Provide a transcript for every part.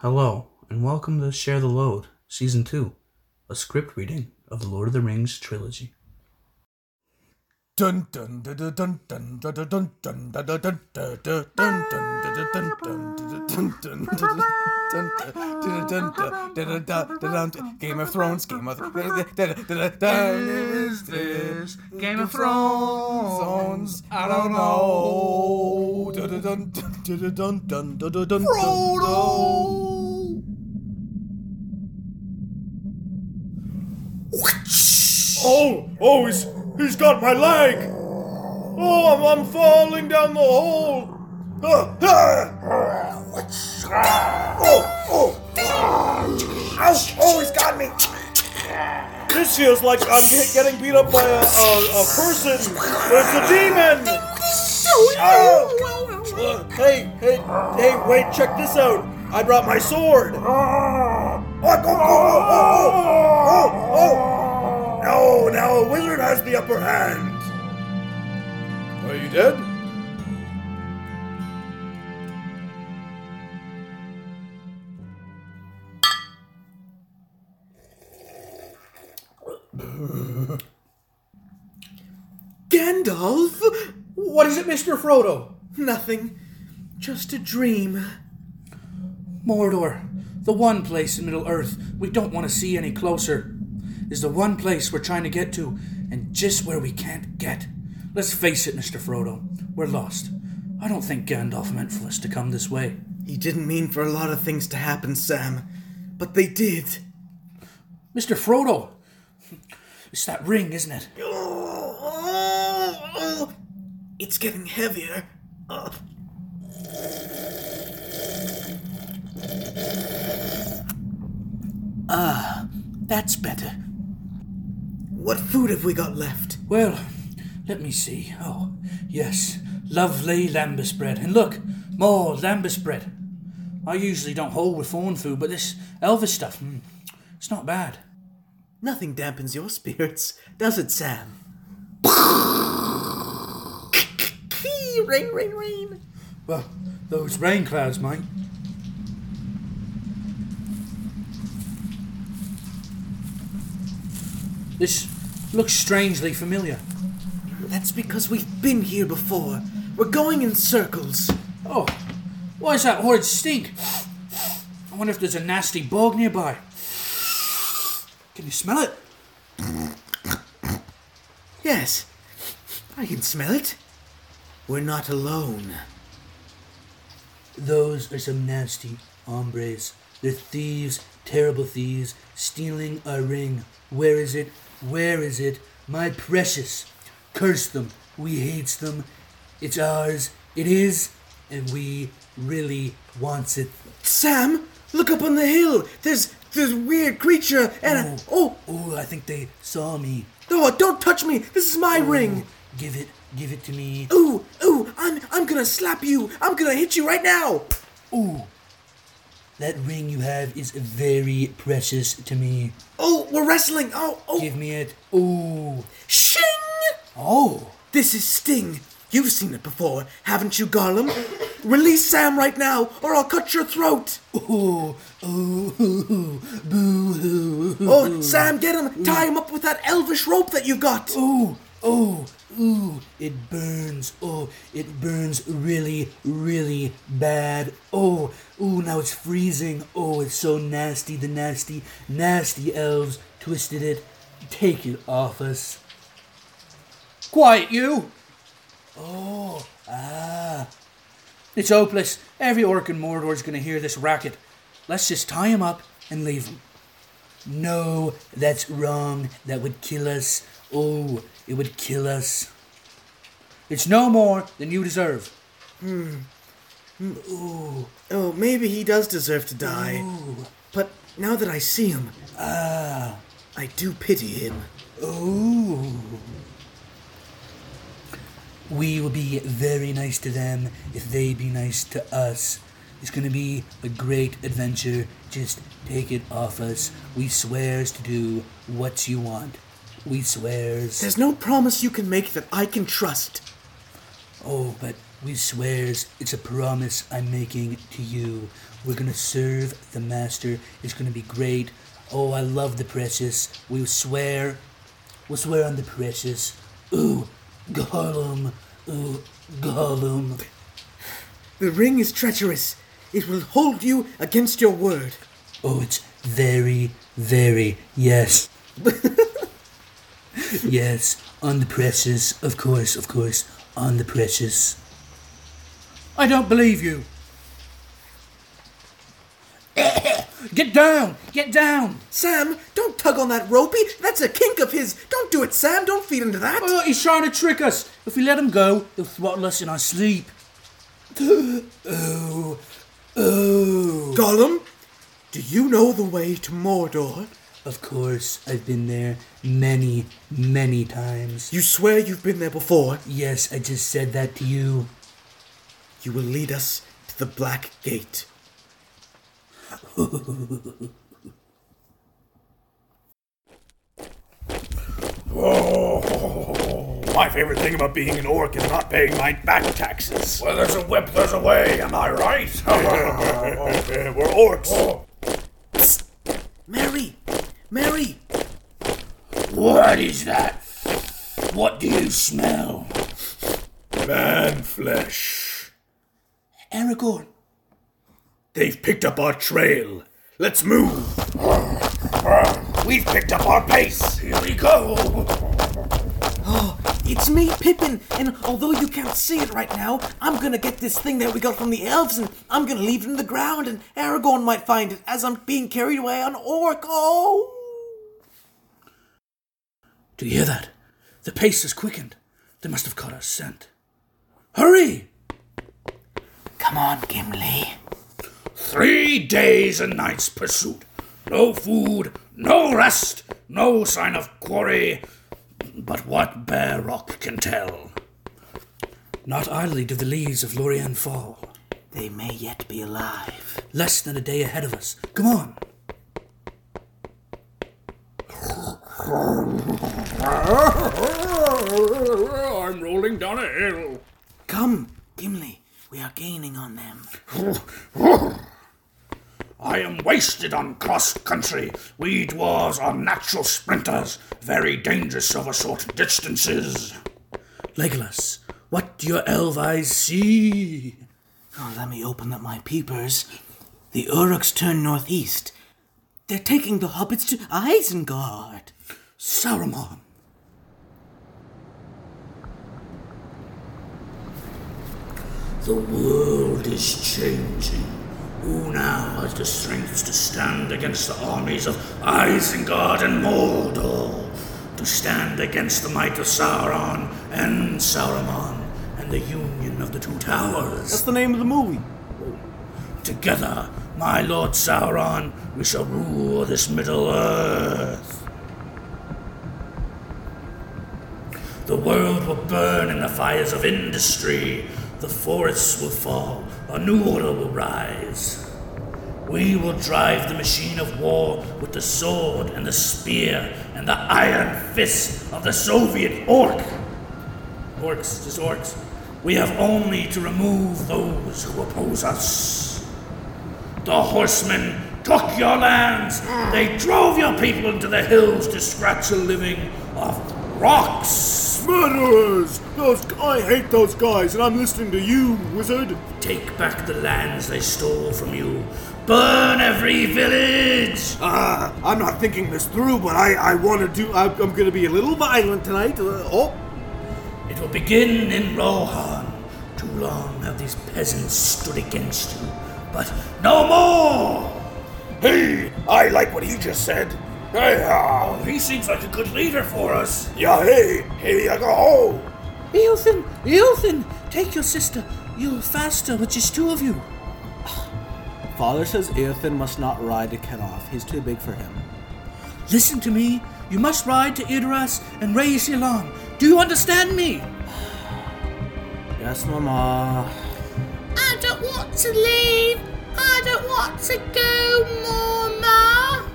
Hello, and welcome to Share the Load, Season 2, a script reading of the Lord of the Rings trilogy. Dun dun dun dun dun dun dun dun dun dun dun dun dun dun dun dun Game of Thrones, Game of Is Game of Thrones? I don't know. Dun dun dun dun dun Frodo. Oh, oh, he's he's got my leg. Oh, I'm, I'm falling down the hole. Ah, ah. Oh, oh. Ow, oh, he's got me. This feels like I'm get- getting beat up by a, a, a person, but it's a demon. Oh. Uh, hey, hey, hey, wait, check this out. I brought my sword. Oh, go, go, oh, oh, oh, oh. No, now a wizard has the upper hand. Are you dead? Gandalf? What is it, Mr. Frodo? Nothing. Just a dream. Mordor, the one place in Middle Earth we don't want to see any closer, is the one place we're trying to get to, and just where we can't get. Let's face it, Mr. Frodo, we're lost. I don't think Gandalf meant for us to come this way. He didn't mean for a lot of things to happen, Sam. But they did. Mr. Frodo! It's that ring, isn't it? It's getting heavier. That's better. What food have we got left? Well, let me see. Oh, yes, lovely lembas bread. And look, more lembas bread. I usually don't hold with foreign food, but this Elvis stuff, mm, it's not bad. Nothing dampens your spirits, does it, Sam? Rain, rain, rain. Well, those rain clouds might. This looks strangely familiar. That's because we've been here before. We're going in circles. Oh, why is that horrid stink? I wonder if there's a nasty bog nearby. Can you smell it? Yes, I can smell it. We're not alone. Those are some nasty hombres. They're thieves, terrible thieves, stealing our ring. Where is it? Where is it? My precious. Curse them. We hates them. It's ours. It is, and we really wants it. Sam, look up on the hill. There's there's a weird creature and oh, Oh, oh, I think they saw me. oh, don't touch me. This is my oh. ring. Give it, give it to me. Ooh, ooh, I'm I'm gonna slap you. I'm gonna hit you right now. Ooh. That ring you have is very precious to me. Oh, we're wrestling. Oh, oh. Give me it. Ooh. Shing! Oh. This is Sting. You've seen it before, haven't you, Gollum? Release Sam right now, or I'll cut your throat. Ooh. Ooh. Ooh. Boo hoo. Oh, Sam, get him. Tie him up with that elvish rope that you got. Ooh, oh, ooh, it burns. Oh, it burns really, really bad. Oh, ooh, now it's freezing. Oh, it's so nasty. The nasty, nasty elves twisted it. Take it off us. Quiet, you! Oh, ah. It's hopeless. Every orc in Mordor's gonna hear this racket. Let's just tie him up and leave him. No, that's wrong. That would kill us. Oh, it would kill us. It's no more than you deserve. Hmm. Oh, maybe he does deserve to die. But now that I see him, Ah, I do pity him. ooh. We will be very nice to them if they be nice to us. It's gonna be a great adventure. Just take it off us. We swears to do what you want. We swears. There's no promise you can make that I can trust. Oh, but we swears it's a promise I'm making to you. We're gonna serve the master. It's gonna be great. Oh, I love the precious. We swear. We'll swear on the precious. Ooh, Gollum. Ooh, Gollum. The ring is treacherous. It will hold you against your word. Oh, it's very, very, yes. yes, on the precious, of course, of course, on the precious. I don't believe you. Get down! Get down! Sam, don't tug on that ropey. That's a kink of his. Don't do it, Sam. Don't feed into that. Oh, he's trying to trick us. If we let him go, he'll throttle us in our sleep. Oh, oh. Gollum, do you know the way to Mordor? Of course, I've been there many, many times. You swear you've been there before. Yes, I just said that to you. You will lead us to the Black Gate. Oh, my favorite thing about being an orc is not paying my back taxes. Well, there's a whip, there's a way, am I right? We're orcs. Merry! Merry! What is that? What do you smell? Man flesh. Aragorn. They've picked up our trail. Let's move. We've picked up our pace. Here we go. Oh, it's me, Pippin, and although you can't see it right now, I'm gonna get this thing that we got from the elves and I'm gonna leave it in the ground and Aragorn might find it as I'm being carried away on Orc. Oh! Do you hear that? The pace has quickened. They must have caught our scent. Hurry! Come on, Gimli. Three days and nights pursuit. No food, no rest, no sign of quarry. But what bare rock can tell? Not idly do the leaves of Lorien fall. They may yet be alive. Less than a day ahead of us. Come on. I'm rolling down a hill. Come, Gimli. We are gaining on them. I am wasted on cross country. We dwarves are natural sprinters, very dangerous over short distances. Legolas, what do your elf eyes see? Oh, let me open up my peepers. The Uruks turn northeast. They're taking the hobbits to Isengard. Saruman. The world is changing. Who now has the strength to stand against the armies of Isengard and Mordor? To stand against the might of Sauron and Saruman and the union of the two towers? That's the name of the movie. Together, my lord Sauron, we shall rule this Middle Earth. The world will burn in the fires of industry. The forests will fall. A new order will rise. We will drive the machine of war with the sword and the spear and the iron fist of the Soviet orc. Orcs, just orcs. We have only to remove those who oppose us. The horsemen took your lands. They drove your people into the hills to scratch a living off rocks. Murderers! Those I hate those guys, and I'm listening to you, wizard. Take back the lands they stole from you. Burn every village. Ah, I'm not thinking this through, but I, I want to do. I'm, I'm going to be a little violent tonight. Uh, oh, It will begin in Rohan. Too long have these peasants stood against you, but no more. hey, I like what he just said. Hey, Oh, he seems like a good leader for us. yeah, hey, hey, I go home. Eothain, Eothain, take your sister. You're faster with just two of you. Father says Eothain must not ride to Kenoff. He's too big for him. Listen to me. You must ride to Edoras and raise Ilan. Do you understand me? Yes, Mama. I don't want to leave. I don't want to go, Mama.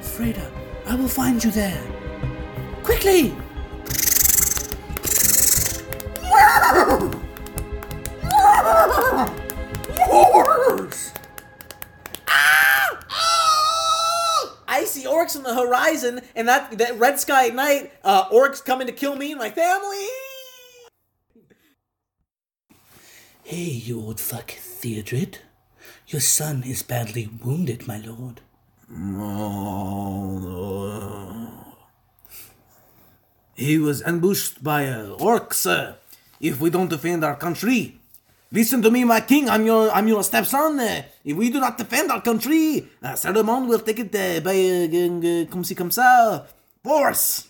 Freda, I will find you there. Quickly! Orcs! I see orcs on the horizon, and that that red sky at night. Uh, orcs coming to kill me and my family. Hey, you old fuck, Theodred. Your son is badly wounded, my lord. He was ambushed by uh, orcs. Uh, if we don't defend our country, listen to me, my king. I'm your I'm your stepson. Uh, if we do not defend our country, uh, Saruman will take it uh, by uh, comme si comme ça force.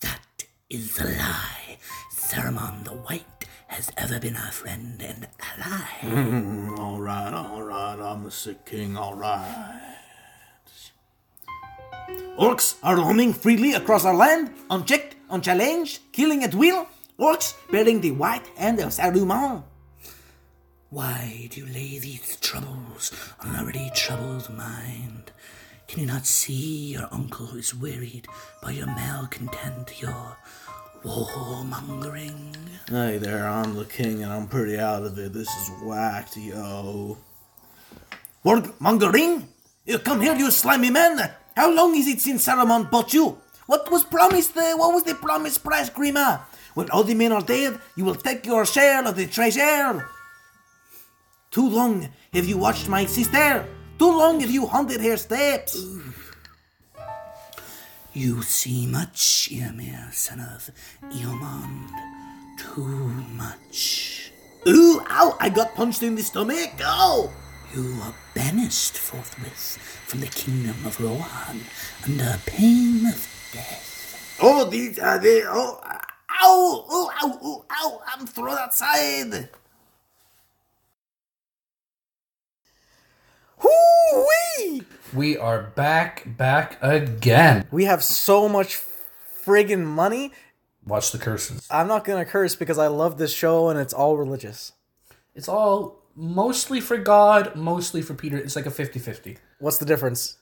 That is a lie. Saruman the White has ever been our friend and ally. All right, all right. I'm a sick king. All right. Orcs are roaming freely across our land, unchecked, unchallenged, killing at will. Orcs bearing the white hand of Saruman. Why do you lay these troubles on an already troubled mind? Can you not see your uncle is wearied by your malcontent, your warmongering? Hey there, I'm the king and I'm pretty out of it. This is whacked, yo. Warmongering? You come here, you slimy man! How long is it since Saruman bought you? What was promised? Uh, what was the promised price, Grima? When all the men are dead, you will take your share of the treasure. Too long have you watched my sister. Too long have you haunted her steps. You see much, Eomer, son of Eomund. Too much. Ooh, ow! I got punched in the stomach. Oh! You are banished forthwith from the kingdom of Rohan under pain of death. Oh, the, uh, the, oh, ow, oh, ow, oh, ow, I'm thrown outside. Hoo-wee! We are back, back again. We have so much friggin' money. Watch the curses. I'm not gonna curse because I love this show and it's all religious. It's all mostly for God, mostly for Peter. It's like a 50 50. What's the difference?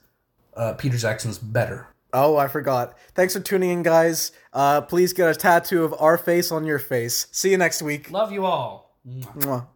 Uh, Peter Jackson's better. Oh, I forgot. Thanks for tuning in, guys. Uh, please get a tattoo of our face on your face. See you next week. Love you all. Mwah.